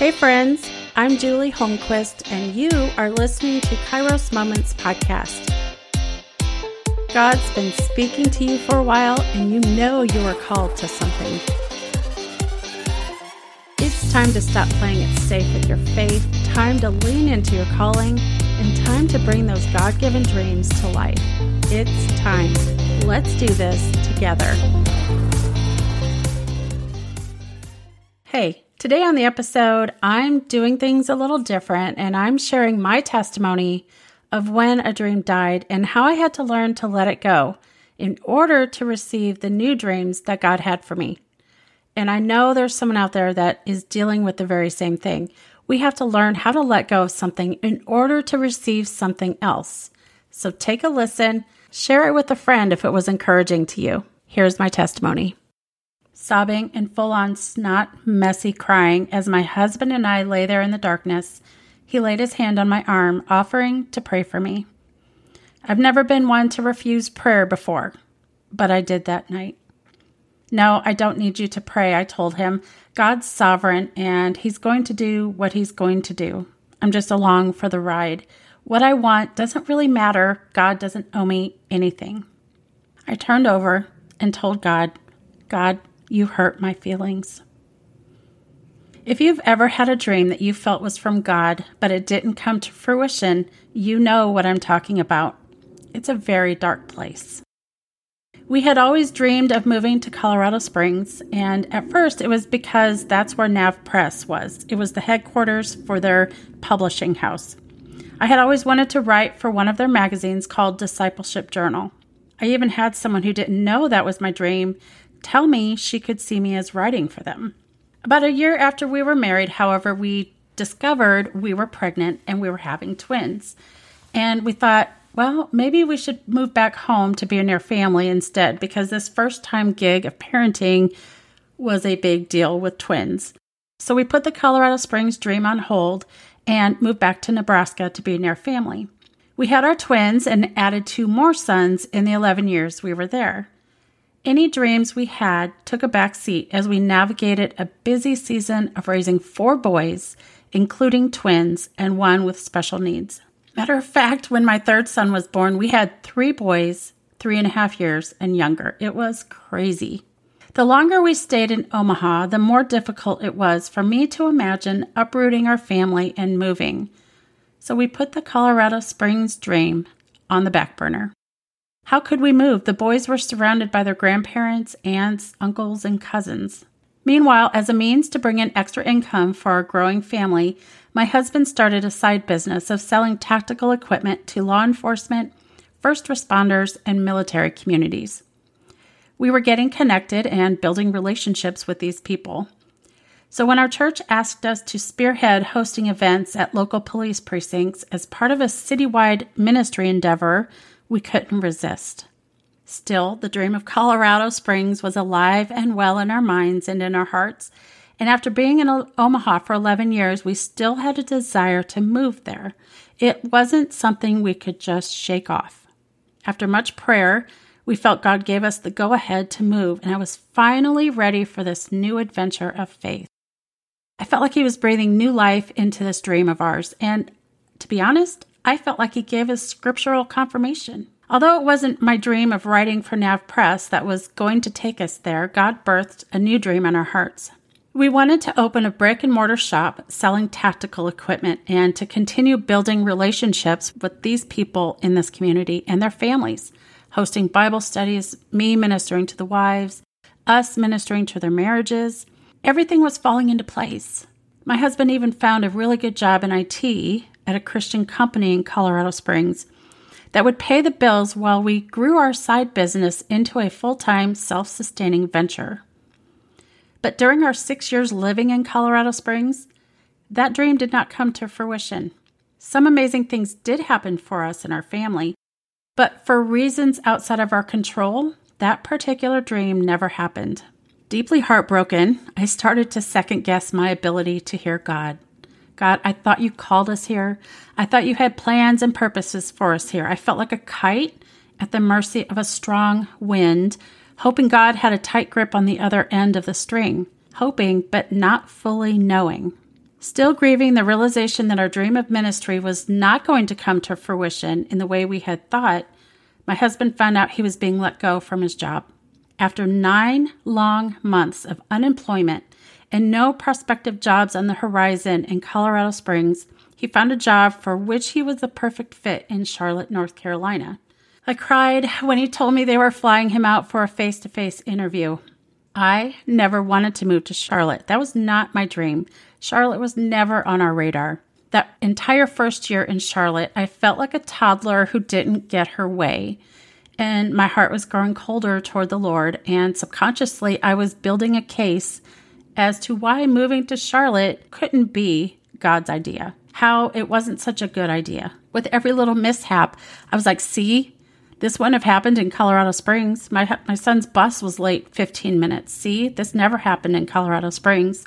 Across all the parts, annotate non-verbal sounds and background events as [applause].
Hey, friends, I'm Julie Holmquist, and you are listening to Kairos Moments Podcast. God's been speaking to you for a while, and you know you are called to something. It's time to stop playing it safe with your faith, time to lean into your calling, and time to bring those God given dreams to life. It's time. Let's do this together. Hey, Today on the episode, I'm doing things a little different and I'm sharing my testimony of when a dream died and how I had to learn to let it go in order to receive the new dreams that God had for me. And I know there's someone out there that is dealing with the very same thing. We have to learn how to let go of something in order to receive something else. So take a listen, share it with a friend if it was encouraging to you. Here's my testimony sobbing and full on snot, messy crying as my husband and I lay there in the darkness. He laid his hand on my arm, offering to pray for me. I've never been one to refuse prayer before, but I did that night. No, I don't need you to pray, I told him. God's sovereign and he's going to do what he's going to do. I'm just along for the ride. What I want doesn't really matter. God doesn't owe me anything. I turned over and told God, God, you hurt my feelings. If you've ever had a dream that you felt was from God, but it didn't come to fruition, you know what I'm talking about. It's a very dark place. We had always dreamed of moving to Colorado Springs, and at first it was because that's where Nav Press was. It was the headquarters for their publishing house. I had always wanted to write for one of their magazines called Discipleship Journal. I even had someone who didn't know that was my dream tell me she could see me as writing for them. About a year after we were married, however, we discovered we were pregnant and we were having twins. And we thought, well, maybe we should move back home to be near family instead because this first time gig of parenting was a big deal with twins. So we put the Colorado Springs dream on hold and moved back to Nebraska to be near family. We had our twins and added two more sons in the 11 years we were there. Any dreams we had took a back seat as we navigated a busy season of raising four boys, including twins and one with special needs. Matter of fact, when my third son was born, we had three boys, three and a half years and younger. It was crazy. The longer we stayed in Omaha, the more difficult it was for me to imagine uprooting our family and moving. So we put the Colorado Springs dream on the back burner. How could we move? The boys were surrounded by their grandparents, aunts, uncles, and cousins. Meanwhile, as a means to bring in extra income for our growing family, my husband started a side business of selling tactical equipment to law enforcement, first responders, and military communities. We were getting connected and building relationships with these people. So, when our church asked us to spearhead hosting events at local police precincts as part of a citywide ministry endeavor we couldn't resist. Still, the dream of Colorado Springs was alive and well in our minds and in our hearts. And after being in Omaha for 11 years, we still had a desire to move there. It wasn't something we could just shake off. After much prayer, we felt God gave us the go ahead to move, and I was finally ready for this new adventure of faith. I felt like He was breathing new life into this dream of ours, and to be honest, I felt like he gave us scriptural confirmation. Although it wasn't my dream of writing for Nav Press that was going to take us there, God birthed a new dream in our hearts. We wanted to open a brick and mortar shop selling tactical equipment and to continue building relationships with these people in this community and their families, hosting Bible studies, me ministering to the wives, us ministering to their marriages. Everything was falling into place. My husband even found a really good job in IT at a Christian company in Colorado Springs that would pay the bills while we grew our side business into a full time, self sustaining venture. But during our six years living in Colorado Springs, that dream did not come to fruition. Some amazing things did happen for us and our family, but for reasons outside of our control, that particular dream never happened. Deeply heartbroken, I started to second guess my ability to hear God. God, I thought you called us here. I thought you had plans and purposes for us here. I felt like a kite at the mercy of a strong wind, hoping God had a tight grip on the other end of the string, hoping but not fully knowing. Still grieving the realization that our dream of ministry was not going to come to fruition in the way we had thought, my husband found out he was being let go from his job. After nine long months of unemployment and no prospective jobs on the horizon in Colorado Springs, he found a job for which he was the perfect fit in Charlotte, North Carolina. I cried when he told me they were flying him out for a face to face interview. I never wanted to move to Charlotte. That was not my dream. Charlotte was never on our radar. That entire first year in Charlotte, I felt like a toddler who didn't get her way. And my heart was growing colder toward the Lord. And subconsciously, I was building a case as to why moving to Charlotte couldn't be God's idea, how it wasn't such a good idea. With every little mishap, I was like, see, this wouldn't have happened in Colorado Springs. My, my son's bus was late 15 minutes. See, this never happened in Colorado Springs.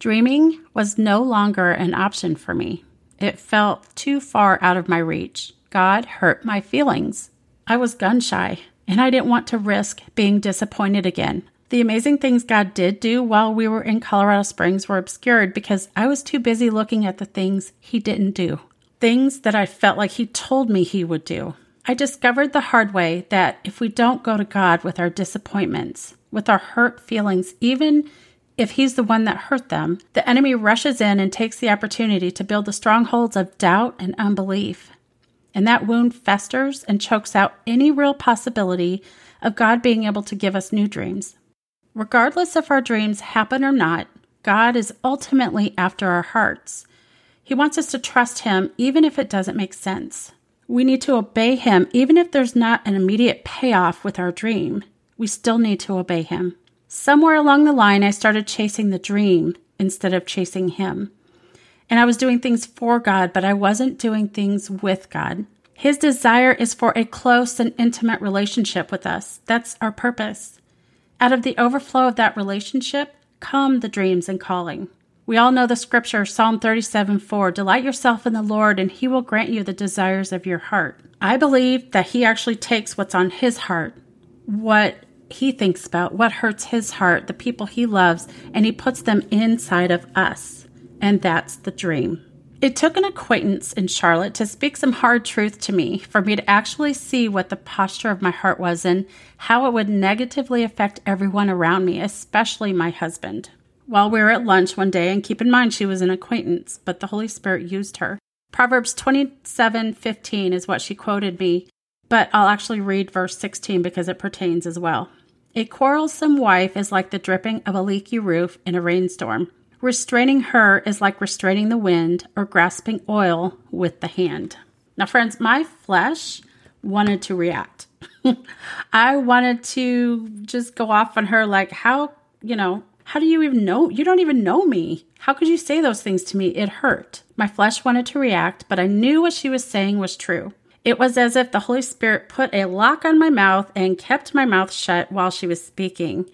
Dreaming was no longer an option for me. It felt too far out of my reach. God hurt my feelings. I was gun shy, and I didn't want to risk being disappointed again. The amazing things God did do while we were in Colorado Springs were obscured because I was too busy looking at the things He didn't do, things that I felt like He told me He would do. I discovered the hard way that if we don't go to God with our disappointments, with our hurt feelings, even if He's the one that hurt them, the enemy rushes in and takes the opportunity to build the strongholds of doubt and unbelief. And that wound festers and chokes out any real possibility of God being able to give us new dreams. Regardless if our dreams happen or not, God is ultimately after our hearts. He wants us to trust Him even if it doesn't make sense. We need to obey Him even if there's not an immediate payoff with our dream. We still need to obey Him. Somewhere along the line, I started chasing the dream instead of chasing Him. And I was doing things for God, but I wasn't doing things with God. His desire is for a close and intimate relationship with us. That's our purpose. Out of the overflow of that relationship come the dreams and calling. We all know the scripture, Psalm 37 4 Delight yourself in the Lord, and he will grant you the desires of your heart. I believe that he actually takes what's on his heart, what he thinks about, what hurts his heart, the people he loves, and he puts them inside of us. And that's the dream. It took an acquaintance in Charlotte to speak some hard truth to me for me to actually see what the posture of my heart was and how it would negatively affect everyone around me, especially my husband. While we were at lunch one day, and keep in mind she was an acquaintance, but the Holy Spirit used her. Proverbs 27:15 is what she quoted me, but I'll actually read verse 16 because it pertains as well. A quarrelsome wife is like the dripping of a leaky roof in a rainstorm. Restraining her is like restraining the wind or grasping oil with the hand. Now, friends, my flesh wanted to react. [laughs] I wanted to just go off on her, like, how, you know, how do you even know? You don't even know me. How could you say those things to me? It hurt. My flesh wanted to react, but I knew what she was saying was true. It was as if the Holy Spirit put a lock on my mouth and kept my mouth shut while she was speaking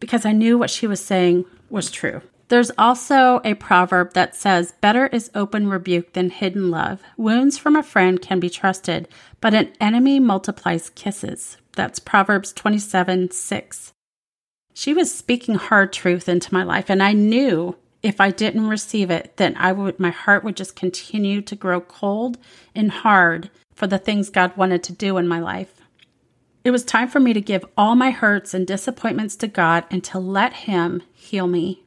because I knew what she was saying was true. There's also a proverb that says, Better is open rebuke than hidden love. Wounds from a friend can be trusted, but an enemy multiplies kisses. That's Proverbs 27 6. She was speaking hard truth into my life, and I knew if I didn't receive it, then I would my heart would just continue to grow cold and hard for the things God wanted to do in my life. It was time for me to give all my hurts and disappointments to God and to let Him heal me.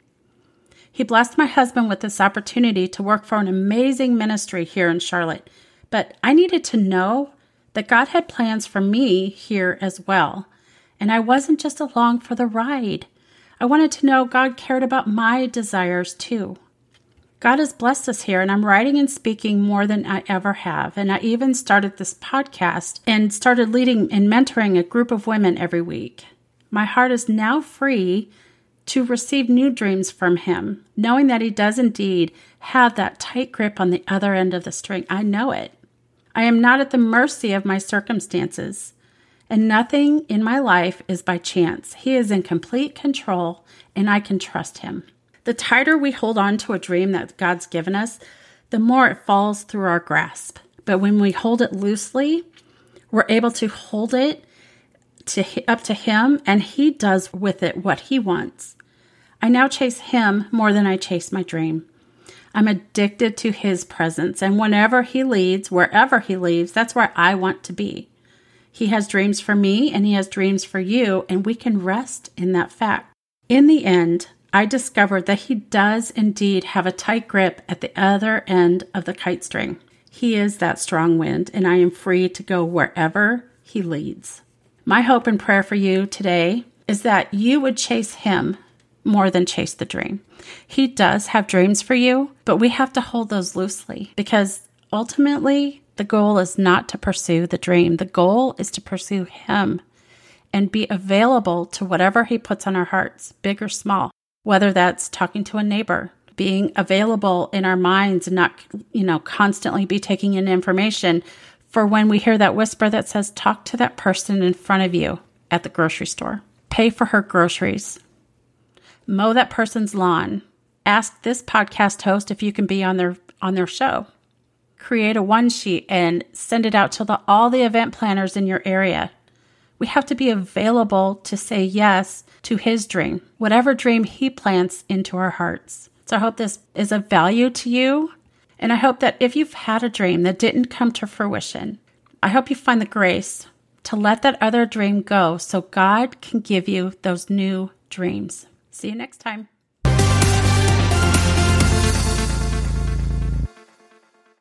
He blessed my husband with this opportunity to work for an amazing ministry here in Charlotte, but I needed to know that God had plans for me here as well. And I wasn't just along for the ride. I wanted to know God cared about my desires too. God has blessed us here, and I'm writing and speaking more than I ever have. And I even started this podcast and started leading and mentoring a group of women every week. My heart is now free to receive new dreams from Him, knowing that He does indeed have that tight grip on the other end of the string. I know it. I am not at the mercy of my circumstances, and nothing in my life is by chance. He is in complete control, and I can trust Him. The tighter we hold on to a dream that God's given us, the more it falls through our grasp. But when we hold it loosely, we're able to hold it to up to him and he does with it what he wants. I now chase him more than I chase my dream. I'm addicted to his presence. And whenever he leads, wherever he leads, that's where I want to be. He has dreams for me and he has dreams for you, and we can rest in that fact. In the end, I discovered that he does indeed have a tight grip at the other end of the kite string. He is that strong wind, and I am free to go wherever he leads. My hope and prayer for you today is that you would chase him more than chase the dream. He does have dreams for you, but we have to hold those loosely because ultimately the goal is not to pursue the dream. The goal is to pursue him and be available to whatever he puts on our hearts, big or small, whether that's talking to a neighbor, being available in our minds and not, you know, constantly be taking in information for when we hear that whisper that says, talk to that person in front of you at the grocery store, pay for her groceries, mow that person's lawn. Ask this podcast host if you can be on their on their show. Create a one sheet and send it out to the, all the event planners in your area. We have to be available to say yes to his dream, whatever dream he plants into our hearts. So I hope this is of value to you. And I hope that if you've had a dream that didn't come to fruition, I hope you find the grace to let that other dream go so God can give you those new dreams. See you next time.